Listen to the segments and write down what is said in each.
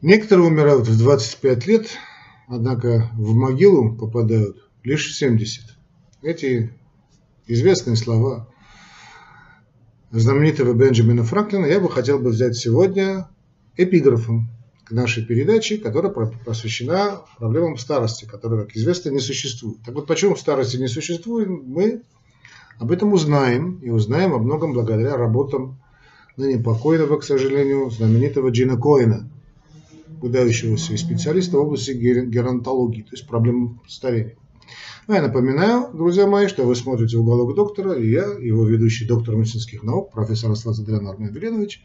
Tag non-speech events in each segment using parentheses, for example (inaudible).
Некоторые умирают в 25 лет, однако в могилу попадают лишь в 70. Эти известные слова знаменитого Бенджамина Франклина я бы хотел бы взять сегодня эпиграфом к нашей передаче, которая посвящена проблемам старости, которые, как известно, не существуют. Так вот, почему старости не существует, мы об этом узнаем, и узнаем о многом благодаря работам ныне покойного, к сожалению, знаменитого Джина Коина, выдающегося специалиста в области геронтологии, то есть проблем старения. Ну, я напоминаю, друзья мои, что вы смотрите «Уголок доктора», и я, его ведущий доктор медицинских наук, профессор Аслазадрян Армен Веленович,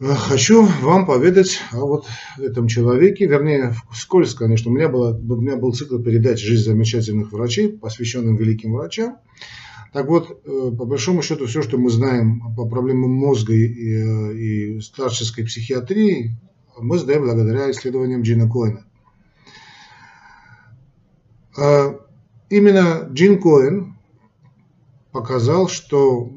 хочу вам поведать о вот этом человеке, вернее, вскользь, конечно, у меня, было, у меня был цикл передач «Жизнь замечательных врачей», посвященным великим врачам. Так вот, э, по большому счету, все, что мы знаем по проблемам мозга и, и старческой психиатрии, мы знаем благодаря исследованиям Джина Коэна. А именно Джин Коэн показал, что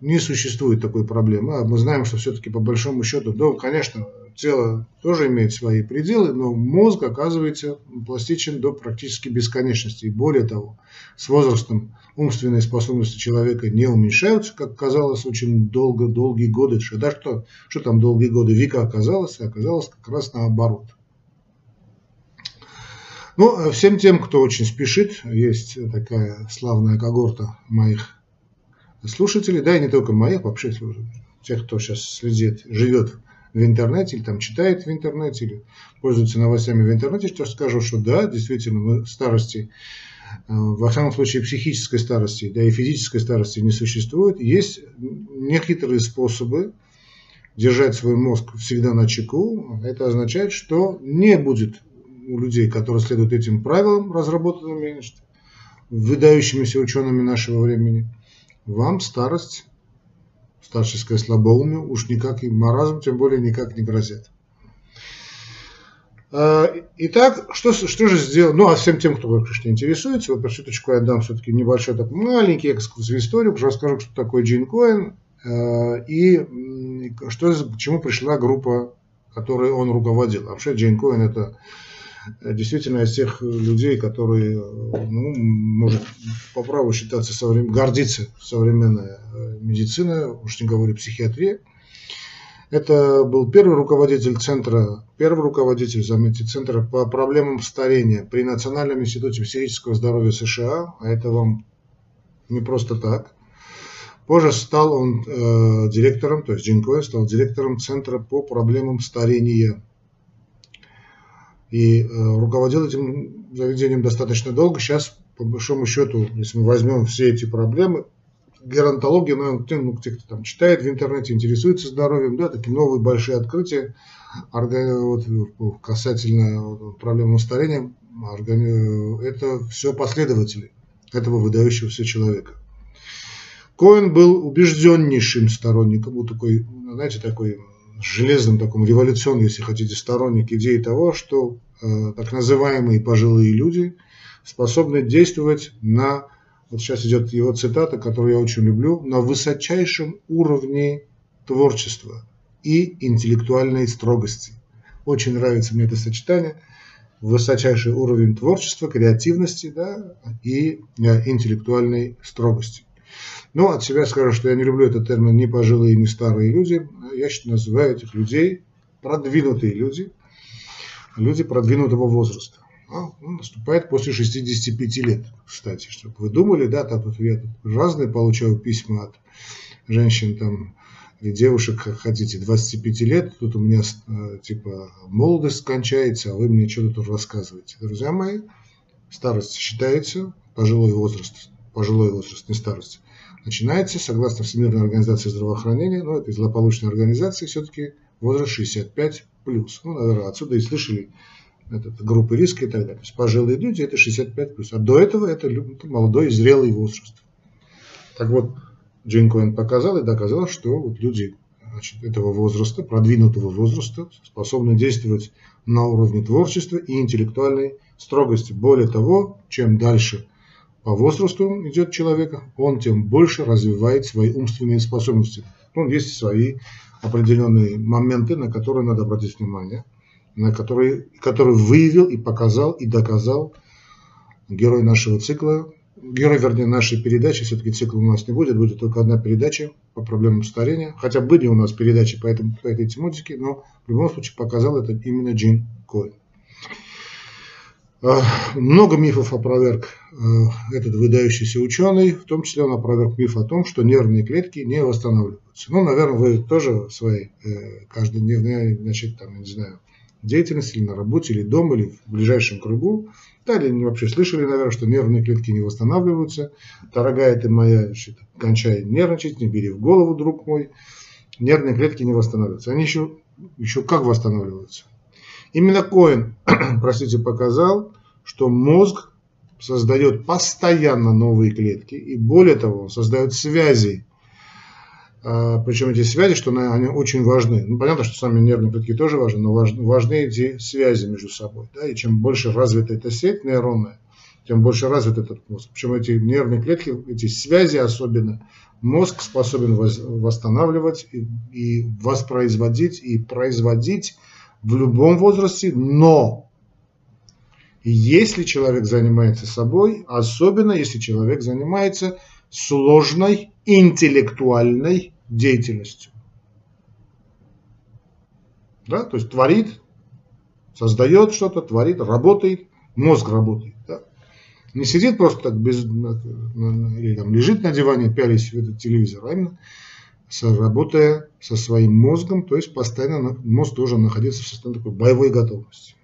не существует такой проблемы. А мы знаем, что все-таки по большому счету, да, конечно, тело тоже имеет свои пределы, но мозг оказывается пластичен до практически бесконечности. И более того, с возрастом умственные способности человека не уменьшаются, как казалось очень долго, долгие годы. Да что, что там долгие годы? Вика оказалось, и оказалось как раз наоборот. Ну, всем тем, кто очень спешит, есть такая славная когорта моих слушателей, да и не только моих, вообще тех, кто сейчас следит, живет в интернете или там читает в интернете или пользуется новостями в интернете, что скажу, что да, действительно, мы старости, э, во всяком случае психической старости, да и физической старости не существует. Есть некоторые способы держать свой мозг всегда на чеку. Это означает, что не будет у людей, которые следуют этим правилам, разработанным выдающимися учеными нашего времени, вам старость, старческое слабоумие, уж никак и маразм, тем более никак не грозит. А, итак, что, что же сделать? Ну, а всем тем, кто, конечно, интересуется, вот по чуточку я дам все-таки небольшой такой маленький экскурс в историю, расскажу, что такое Джин Коэн а, и что, к чему пришла группа, которой он руководил. Вообще Джин Коэн это действительно из тех людей, которые, ну, может по праву считаться, соврем... гордиться современная э, медицина, уж не говорю психиатрия. Это был первый руководитель центра, первый руководитель, заметьте, центра по проблемам старения при Национальном институте психического здоровья США, а это вам не просто так. Позже стал он э, директором, то есть Джин Коэн стал директором Центра по проблемам старения и э, руководил этим заведением достаточно долго. Сейчас, по большому счету, если мы возьмем все эти проблемы, геронтология, ну, ну, те, кто там читает в интернете, интересуется здоровьем, да, такие новые большие открытия вот, касательно проблемы старения, это все последователи этого выдающегося человека. Коэн был убежденнейшим сторонником, вот такой, знаете, такой железным таком революционном, если хотите, сторонник идеи того, что э, так называемые пожилые люди способны действовать на, вот сейчас идет его цитата, которую я очень люблю, на высочайшем уровне творчества и интеллектуальной строгости. Очень нравится мне это сочетание. Высочайший уровень творчества, креативности да, и э, интеллектуальной строгости. Но от себя скажу, что я не люблю этот термин ни пожилые, ни старые люди. Я называю этих людей продвинутые люди, люди продвинутого возраста. А, он наступает после 65 лет, кстати, чтобы вы думали, да, так вот я тут разные получаю письма от женщин там, и девушек, как хотите, 25 лет, тут у меня э, типа молодость кончается, а вы мне что-то тут рассказываете. Друзья мои, старость считается пожилой возраст, пожилой возраст, не старость начинается, согласно Всемирной организации здравоохранения, ну, это злополучной организации, все-таки возраст 65 плюс. Ну, наверное, отсюда и слышали этот, группы риска и так далее. То есть пожилые люди это 65 плюс. А до этого это, это молодой и зрелый возраст. Так вот, Джейн Коэн показал и доказал, что вот люди значит, этого возраста, продвинутого возраста, способны действовать на уровне творчества и интеллектуальной строгости. Более того, чем дальше по возрасту идет человека, он тем больше развивает свои умственные способности. Ну, есть свои определенные моменты, на которые надо обратить внимание, на которые, которые выявил и показал и доказал герой нашего цикла, герой, вернее, нашей передачи, все-таки цикл у нас не будет, будет только одна передача по проблемам старения, хотя были у нас передачи по, этому, по этой тематике, но в любом случае показал это именно Джин Коэн. А, много мифов опроверг а, этот выдающийся ученый, в том числе он опроверг миф о том, что нервные клетки не восстанавливаются. Ну, наверное, вы тоже в своей э, каждодневной, значит, там, не знаю, деятельности, или на работе, или дома, или в ближайшем кругу, да, или вообще слышали, наверное, что нервные клетки не восстанавливаются. Дорогая ты моя, значит, кончай нервничать, не бери в голову, друг мой. Нервные клетки не восстанавливаются. Они еще, еще как восстанавливаются? Именно Коэн, (clears throat) простите, показал, что мозг создает постоянно новые клетки, и более того, создает связи. А, Причем эти связи, что они очень важны. Ну, понятно, что сами нервные клетки тоже важны, но важны эти связи между собой. Да? И чем больше развита эта сеть нейронная, тем больше развит этот мозг. Причем эти нервные клетки, эти связи особенно, мозг способен восстанавливать и, и воспроизводить, и производить в любом возрасте, но если человек занимается собой, особенно если человек занимается сложной интеллектуальной деятельностью. Да? То есть творит, создает что-то, творит, работает, мозг работает. Да? Не сидит просто так без, или там лежит на диване, пялись в этот телевизор, а именно работая со своим мозгом, то есть постоянно мозг должен находиться в состоянии такой боевой готовности.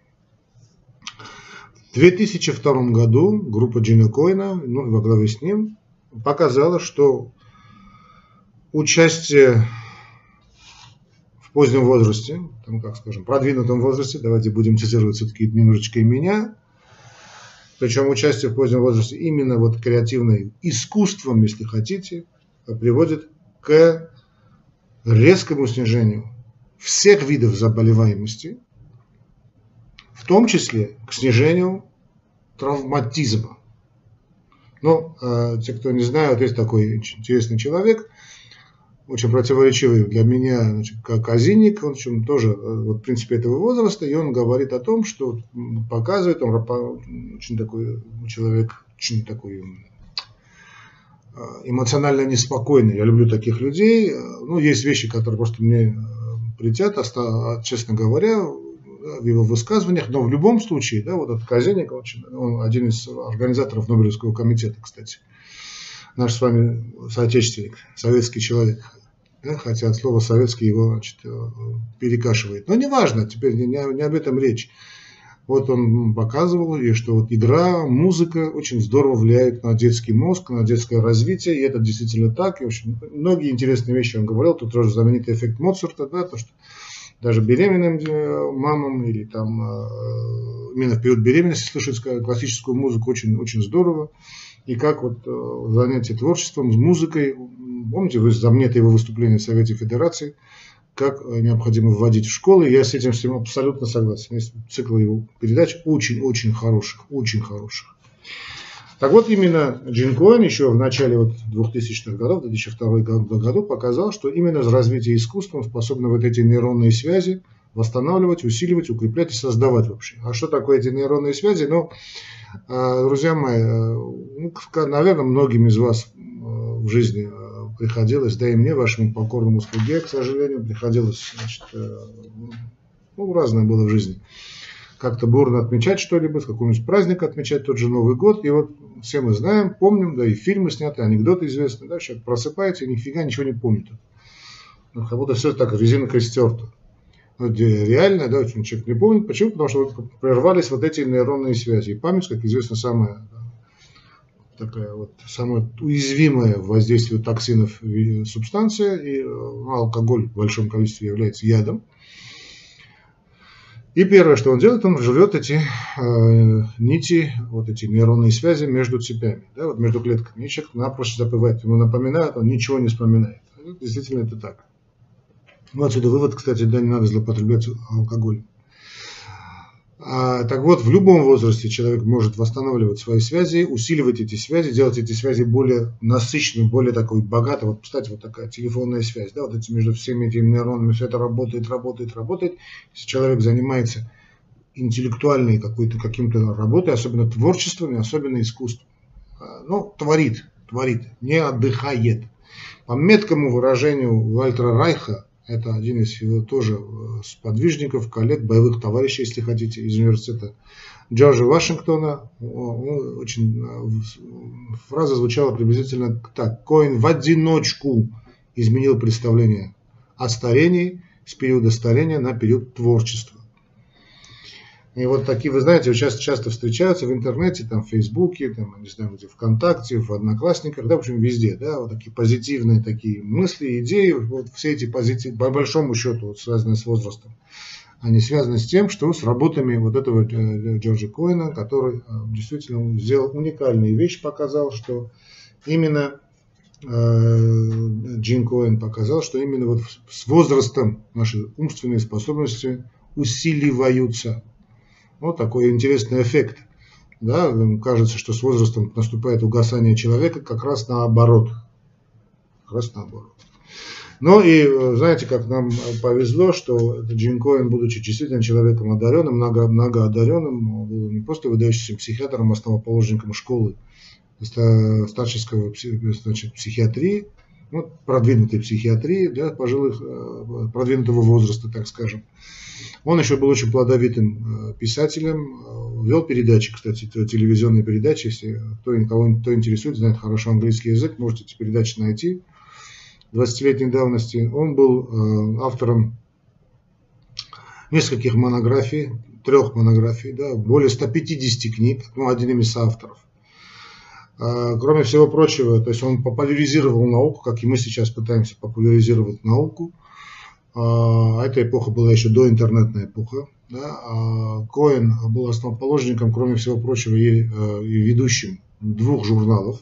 В 2002 году группа Джина Коина, ну, во главе с ним, показала, что участие в позднем возрасте, там, как скажем, продвинутом возрасте, давайте будем цитировать все-таки немножечко и меня, причем участие в позднем возрасте именно вот креативное искусством, если хотите, приводит к резкому снижению всех видов заболеваемости, в том числе к снижению травматизма. Но э, те, кто не знают, есть такой интересный человек, очень противоречивый для меня, значит, как Азинник, он общем, тоже э, вот, в принципе этого возраста, и он говорит о том, что показывает, он очень такой человек, очень такой э, эмоционально неспокойный. Я люблю таких людей. Ну, есть вещи, которые просто мне э, прилетят, честно говоря, в его высказываниях, но в любом случае, да, вот этот Казенник, он один из организаторов Нобелевского комитета, кстати, наш с вами соотечественник, советский человек, да, хотя от слова советский его значит, э, перекашивает. Но неважно, теперь не, не об этом речь. Вот он показывал, и что вот игра, музыка очень здорово влияет на детский мозг, на детское развитие, и это действительно так. И очень многие интересные вещи он говорил. Тут тоже знаменитый эффект Моцарта, да, то, что даже беременным э, мамам или там э, именно в период беременности слушать классическую музыку очень, очень здорово. И как вот занятие творчеством, с музыкой Помните, вы знаменитое его выступление в Совете Федерации, как э, необходимо вводить в школы. Я с этим всем абсолютно согласен. Есть цикл его передач очень-очень хороших, очень хороших. Так вот, именно Джин Коэн еще в начале вот 2000-х годов, 2002 году показал, что именно развитие искусства способно вот эти нейронные связи восстанавливать, усиливать, укреплять и создавать вообще. А что такое эти нейронные связи? Ну, э, друзья мои, э, ну, наверное, многим из вас в жизни приходилось, да и мне, вашему покорному слуге, к сожалению, приходилось, значит, э, ну, разное было в жизни. Как-то бурно отмечать что-либо, с какого-нибудь праздника отмечать тот же Новый год. И вот все мы знаем, помним, да и фильмы сняты, анекдоты известны, да, человек просыпается и нифига ничего не помнит. Ну, как будто все так резинкой стерто. Но реально, да, человек не помнит. Почему? Потому что вот прервались вот эти нейронные связи. И память, как известно, самая такая вот самая уязвимая в воздействии токсинов субстанция, и ну, алкоголь в большом количестве является ядом. И первое, что он делает, он жрет эти э, нити, вот эти нейронные связи между цепями, да, вот между клетками. И человек напрочь забывает, ему напоминает, он ничего не вспоминает. Ну, действительно это так. Ну, отсюда вывод, кстати, да, не надо злоупотреблять алкоголем. А, так вот, в любом возрасте человек может восстанавливать свои связи, усиливать эти связи, делать эти связи более насыщенными, более такой богатой. Вот, кстати, вот такая телефонная связь, да, вот эти между всеми этими нейронами, все это работает, работает, работает. Если человек занимается интеллектуальной какой-то каким-то работой, особенно творчеством, особенно искусством, а, ну, творит, творит, не отдыхает. По меткому выражению Вальтера Райха, это один из его тоже э, сподвижников, коллег, боевых товарищей, если хотите, из университета Джорджа Вашингтона. Очень э, фраза звучала приблизительно так. Коин в одиночку изменил представление о старении с периода старения на период творчества. И вот такие, вы знаете, часто, часто встречаются в интернете, там, в Фейсбуке, там, не знаю, где, ВКонтакте, в Одноклассниках, да, в общем, везде, да, вот такие позитивные такие мысли, идеи, вот все эти позиции, по большому счету, вот, связанные с возрастом, они связаны с тем, что с работами вот этого э, Джорджа Коина, который э, действительно сделал уникальную вещь, показал, что именно э, Джин Коэн показал, что именно вот с возрастом наши умственные способности усиливаются. Вот такой интересный эффект. Да, кажется, что с возрастом наступает угасание человека, как раз наоборот. Как раз наоборот. Ну и знаете, как нам повезло, что Джин Коэн, будучи действительно человеком одаренным, много, многоодаренным, был не просто выдающимся психиатром, а основоположником школы старческого значит, психиатрии, ну, продвинутой психиатрии для пожилых, э, продвинутого возраста, так скажем. Он еще был очень плодовитым э, писателем, э, вел передачи, кстати, телевизионные передачи, если кто, кого кто интересует, знает хорошо английский язык, можете эти передачи найти. 20-летней давности. Он был автором нескольких монографий, трех монографий, да, более 150 книг, ну, один из авторов. А, кроме всего прочего, то есть он популяризировал науку, как и мы сейчас пытаемся популяризировать науку. А эта эпоха была еще до интернетной эпохи. Да? А Коэн был основоположником, кроме всего прочего, и, э, и ведущим двух журналов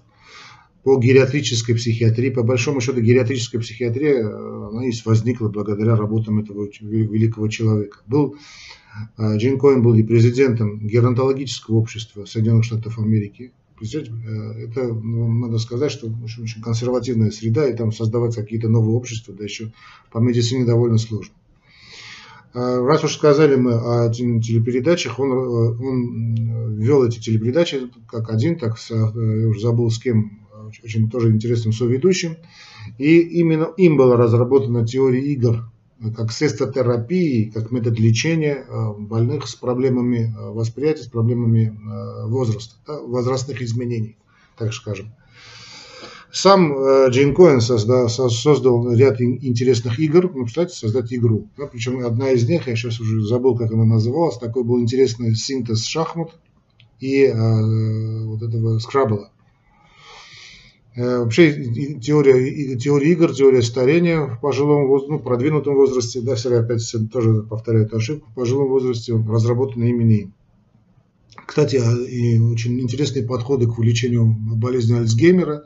по гериатрической психиатрии. По большому счету, гериатрическая психиатрия э, она и возникла благодаря работам этого великого человека. Был, э, Джин Коэн был и президентом геронтологического общества Соединенных Штатов Америки, это, ну, надо сказать, что очень, консервативная среда, и там создавать какие-то новые общества, да еще по медицине довольно сложно. А, раз уж сказали мы о телепередачах, он, э, он вел эти телепередачи как один, так с, э, я уже забыл с кем, очень тоже интересным соведущим. И именно им была разработана теория игр как средство как метод лечения э, больных с проблемами э, восприятия, с проблемами э, возраста, возрастных изменений, так скажем. Сам Джейн Коэн создал, создал ряд интересных игр, ну, кстати, создать игру. Да, причем одна из них, я сейчас уже забыл, как она называлась, такой был интересный синтез шахмат и э, вот этого скрабла. Э, вообще теория, теория игр, теория старения в пожилом возрасте, ну, продвинутом возрасте, да, все опять тоже повторяю эту ошибку, в пожилом возрасте разработаны именно им. Кстати, а, и очень интересные подходы к лечению болезни Альцгеймера.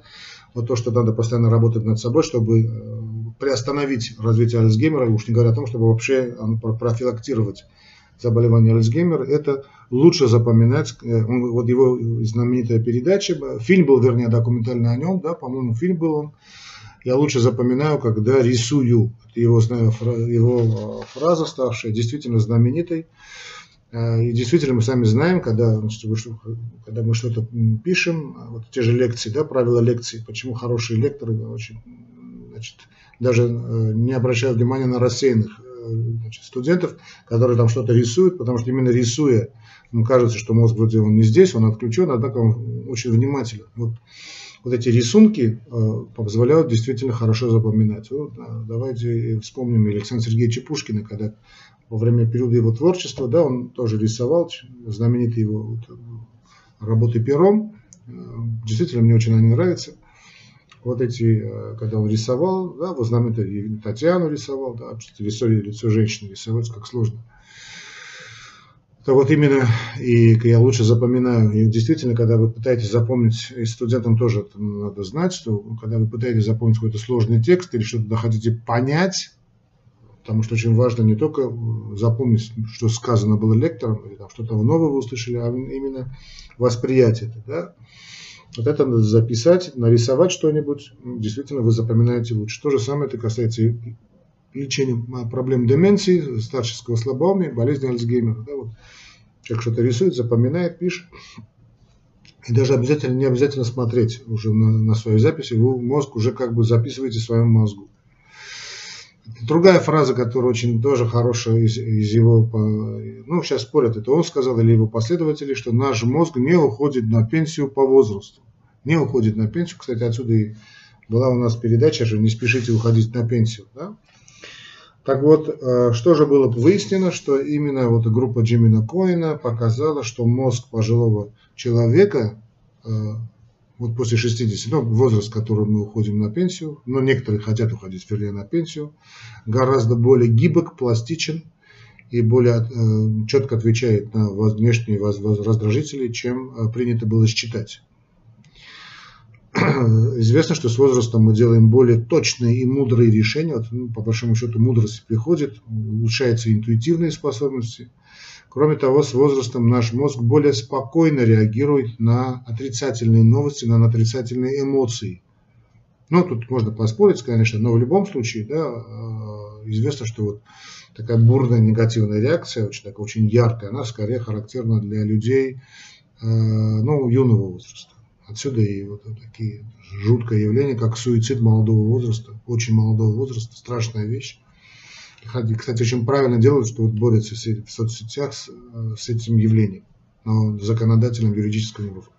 Вот то, что надо постоянно работать над собой, чтобы э, приостановить развитие Альцгеймера, уж не говоря о том, чтобы вообще профилактировать заболевание Альцгеймера, это лучше запоминать. Э, он, вот его знаменитая передача, фильм был, вернее, документальный о нем, да, по-моему, фильм был он. Я лучше запоминаю, когда рисую. Его, его э, фраза, ставшая действительно знаменитой. Э, и действительно мы сами знаем, когда, значит, когда мы что-то пишем, вот те же лекции, да, правила лекций, почему хорошие лекторы очень, значит, даже не обращают внимания на рассеянных значит, студентов, которые там что-то рисуют, потому что именно рисуя, ему кажется, что мозг вроде он не здесь, он отключен, однако он очень внимателен. Вот, вот эти рисунки э, позволяют действительно хорошо запоминать. Вот, да, давайте вспомним Александра Сергеевича Пушкина, когда во время периода его творчества, да, он тоже рисовал, знаменитые его вот, работы пером. Э, действительно, мне очень они нравятся вот эти, э, когда он рисовал, да, вот знаменитую Татьяну рисовал, да, лицо, лицо женщины рисовать как сложно. То вот именно, и я лучше запоминаю, и действительно, когда вы пытаетесь запомнить, и студентам тоже это надо знать, что когда вы пытаетесь запомнить какой-то сложный текст или что-то хотите понять, потому что очень важно не только запомнить, что сказано было лектором, или там что-то новое вы услышали, а именно восприятие. Да? Вот это надо записать, нарисовать что-нибудь, действительно вы запоминаете лучше. То же самое это касается и лечения проблем деменции, старческого слабоумия, болезни Альцгеймера. Да, вот. Человек что-то рисует, запоминает, пишет. И даже обязательно, не обязательно смотреть уже на, на свои записи, вы мозг уже как бы записываете в своем мозгу. Другая фраза, которая очень тоже хорошая из, из его, ну сейчас спорят, это он сказал или его последователи, что наш мозг не уходит на пенсию по возрасту. Не уходит на пенсию, кстати, отсюда и была у нас передача же «Не спешите уходить на пенсию». Да? Так вот, э, что же было выяснено, что именно вот группа Джимина Коина показала, что мозг пожилого человека э, вот после 60, ну, возраст, в котором мы уходим на пенсию, но некоторые хотят уходить, вернее, на пенсию, гораздо более гибок, пластичен и более э, четко отвечает на внешние раздражители, чем э, принято было считать. (clears throat) Известно, что с возрастом мы делаем более точные и мудрые решения. Вот, ну, по большому счету мудрость приходит, улучшаются интуитивные способности – Кроме того, с возрастом наш мозг более спокойно реагирует на отрицательные новости, на отрицательные эмоции. Ну, тут можно поспорить, конечно, но в любом случае, да, э, известно, что вот такая бурная негативная реакция, очень, такая, очень яркая, она скорее характерна для людей, э, ну, юного возраста. Отсюда и вот такие жуткое явление, как суицид молодого возраста, очень молодого возраста, страшная вещь. Кстати, очень правильно делают, что вот борются в соцсетях с, с этим явлением на законодательном юридическом уровне.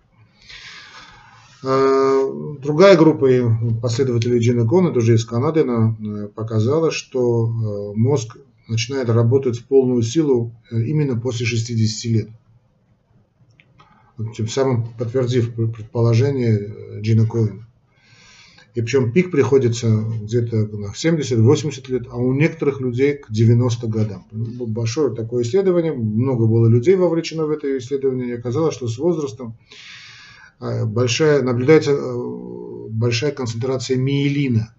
А, другая группа последователей Джина Кона, тоже из Канады, она показала, что э, мозг начинает работать в полную силу э, именно после 60 лет. Тем самым подтвердив предположение э, Джина Коина. И причем пик приходится где-то на 70-80 лет, а у некоторых людей к 90 годам. Большое такое исследование, много было людей вовлечено в это исследование, и оказалось, что с возрастом а, большая, наблюдается э, большая концентрация миелина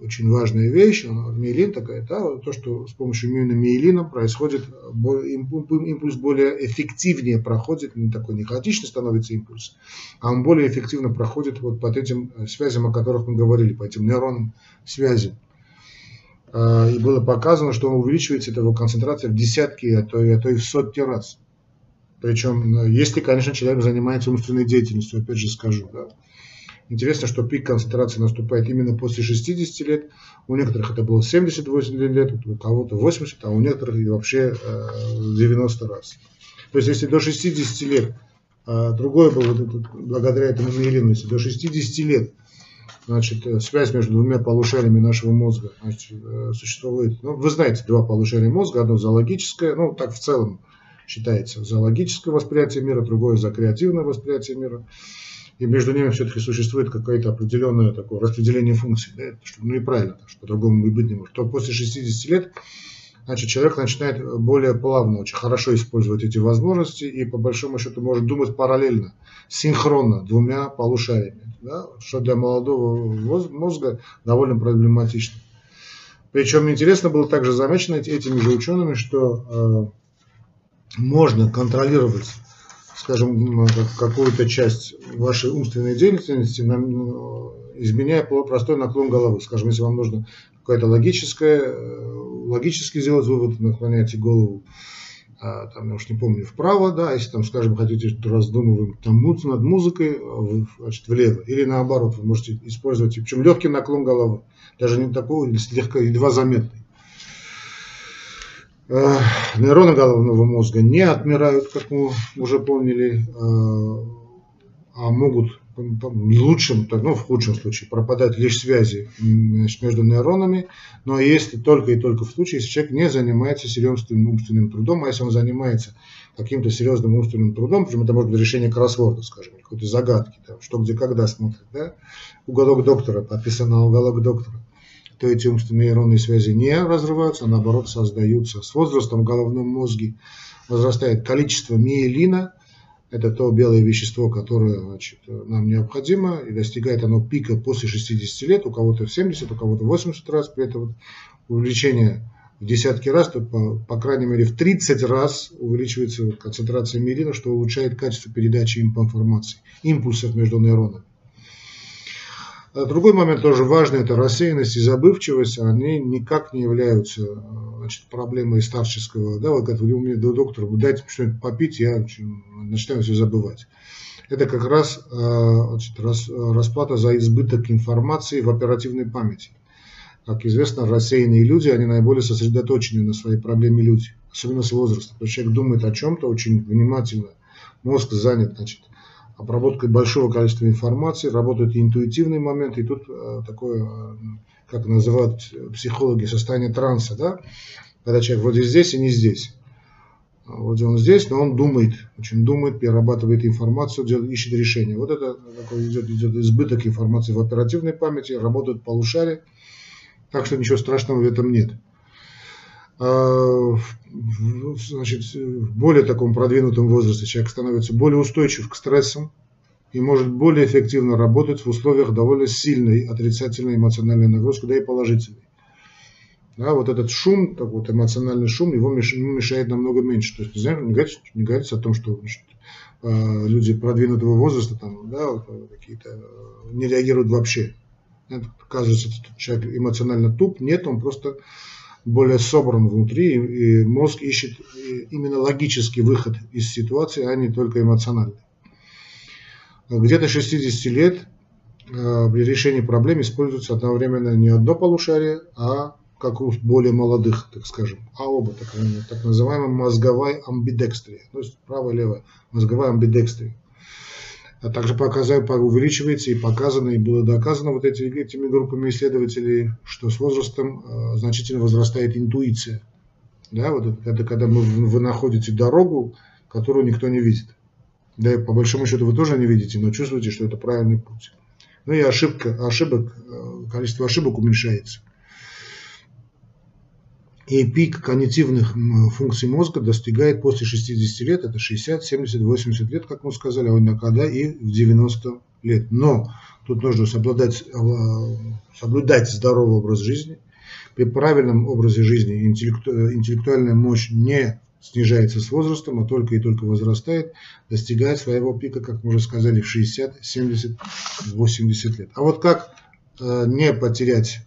очень важная вещь, миелин такая, да, то, что с помощью именно миелина происходит, импульс более эффективнее проходит, не такой не хаотичный становится импульс, а он более эффективно проходит вот под этим э, связям, о которых мы говорили, по этим нейронным связям. А, и было показано, что он увеличивается, эта его концентрация в десятки, а то, а то и в сотни раз. Причем, э, если, конечно, человек занимается умственной деятельностью, опять же скажу, да, Интересно, что пик концентрации наступает именно после 60 лет. У некоторых это было 78 лет, у кого-то 80, а у некоторых и вообще 90 э, раз. То есть, если до 60 лет, а другое было благодаря этому миелину, если до 60 лет значит, э, связь между двумя полушариями нашего мозга значит, э, существует. Ну, вы знаете, два полушария мозга, одно зоологическое, ну, так в целом считается, зоологическое восприятие мира, другое за креативное восприятие мира и между ними все-таки существует какое-то определенное такое распределение функций. Да? Что, ну и правильно, что по-другому и быть не может. То после 60 лет значит, человек начинает более плавно, очень хорошо использовать эти возможности и по большому счету может думать параллельно, синхронно двумя полушариями, да? что для молодого мозга довольно проблематично. Причем интересно было также замечено этими же учеными, что э, можно контролировать скажем, какую-то часть вашей умственной деятельности, изменяя простой наклон головы. Скажем, если вам нужно какое-то логическое, э, логически сделать вывод, наклоняйте голову, а, там, я уж не помню, вправо, да, если там, скажем, хотите раздумывать там, над музыкой, а значит, влево. Или наоборот, вы можете использовать, причем легкий наклон головы, даже не такой, слегка, едва заметный. Нейроны головного мозга не отмирают, как мы уже поняли, э, а могут в лучшем, ну, в худшем случае пропадать лишь связи значит, между нейронами, но если только и только в случае, если человек не занимается серьезным умственным трудом, а если он занимается каким-то серьезным умственным трудом, причем это может быть решение кроссворда, скажем, какой-то загадки, там, что, где, когда смотрит, да? уголок доктора, подписан на уголок доктора, то эти умственные нейронные связи не разрываются, а наоборот создаются. С возрастом в головном мозге возрастает количество миелина, это то белое вещество, которое значит, нам необходимо, и достигает оно пика после 60 лет, у кого-то в 70, у кого-то 80 раз, при этом увеличение в десятки раз, то по, по крайней мере в 30 раз увеличивается концентрация миелина, что улучшает качество передачи информации, импульсов между нейронами. А другой момент тоже важный, это рассеянность и забывчивость, они никак не являются значит, проблемой старческого, да, вот как у меня доктор, дайте что-нибудь попить, я начинаю все забывать. Это как раз значит, расплата за избыток информации в оперативной памяти. Как известно, рассеянные люди, они наиболее сосредоточены на своей проблеме люди, особенно с возрастом. То есть человек думает о чем-то очень внимательно, мозг занят, значит, обработкой большого количества информации, работают интуитивные моменты, и тут э, такое, э, как называют психологи, состояние транса, да, когда человек вроде здесь и не здесь. Вроде он здесь, но он думает, очень думает, перерабатывает информацию, делает, ищет решение. Вот это такой идет, идет избыток информации в оперативной памяти, работают полушария, так что ничего страшного в этом нет. А, значит, в более таком продвинутом возрасте человек становится более устойчив к стрессам и может более эффективно работать в условиях довольно сильной отрицательной эмоциональной нагрузки, да и положительной. Да, вот этот шум, так вот, эмоциональный шум, его мешает намного меньше. То есть, не, говорится, не говорится о том, что значит, а, люди продвинутого возраста там, да, вот, какие-то не реагируют вообще. Это, оказывается, человек эмоционально туп. Нет, он просто более собран внутри, и мозг ищет именно логический выход из ситуации, а не только эмоциональный. Где-то 60 лет э, при решении проблем используется одновременно не одно полушарие, а как у более молодых, так скажем, а оба, так, так называемая мозговая амбидекстрия, то есть правая и левая, мозговая амбидекстрия а также показывает, увеличивается и показано, и было доказано вот эти, этими группами исследователей, что с возрастом э, значительно возрастает интуиция. Да, вот это, это когда вы, вы находите дорогу, которую никто не видит. Да, и по большому счету вы тоже не видите, но чувствуете, что это правильный путь. Ну и ошибка, ошибок, э, количество ошибок уменьшается и пик когнитивных функций мозга достигает после 60 лет, это 60, 70, 80 лет, как мы сказали, а иногда и в 90 лет. Но тут нужно соблюдать, э, соблюдать здоровый образ жизни. При правильном образе жизни интеллекту, интеллектуальная мощь не снижается с возрастом, а только и только возрастает, достигает своего пика, как мы уже сказали, в 60, 70, 80 лет. А вот как э, не потерять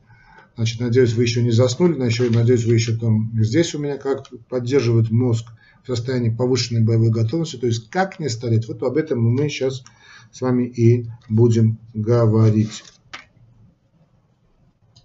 Значит, надеюсь, вы еще не заснули, надеюсь, вы еще там здесь у меня, как поддерживать мозг в состоянии повышенной боевой готовности, то есть как не стареть. Вот об этом мы сейчас с вами и будем говорить.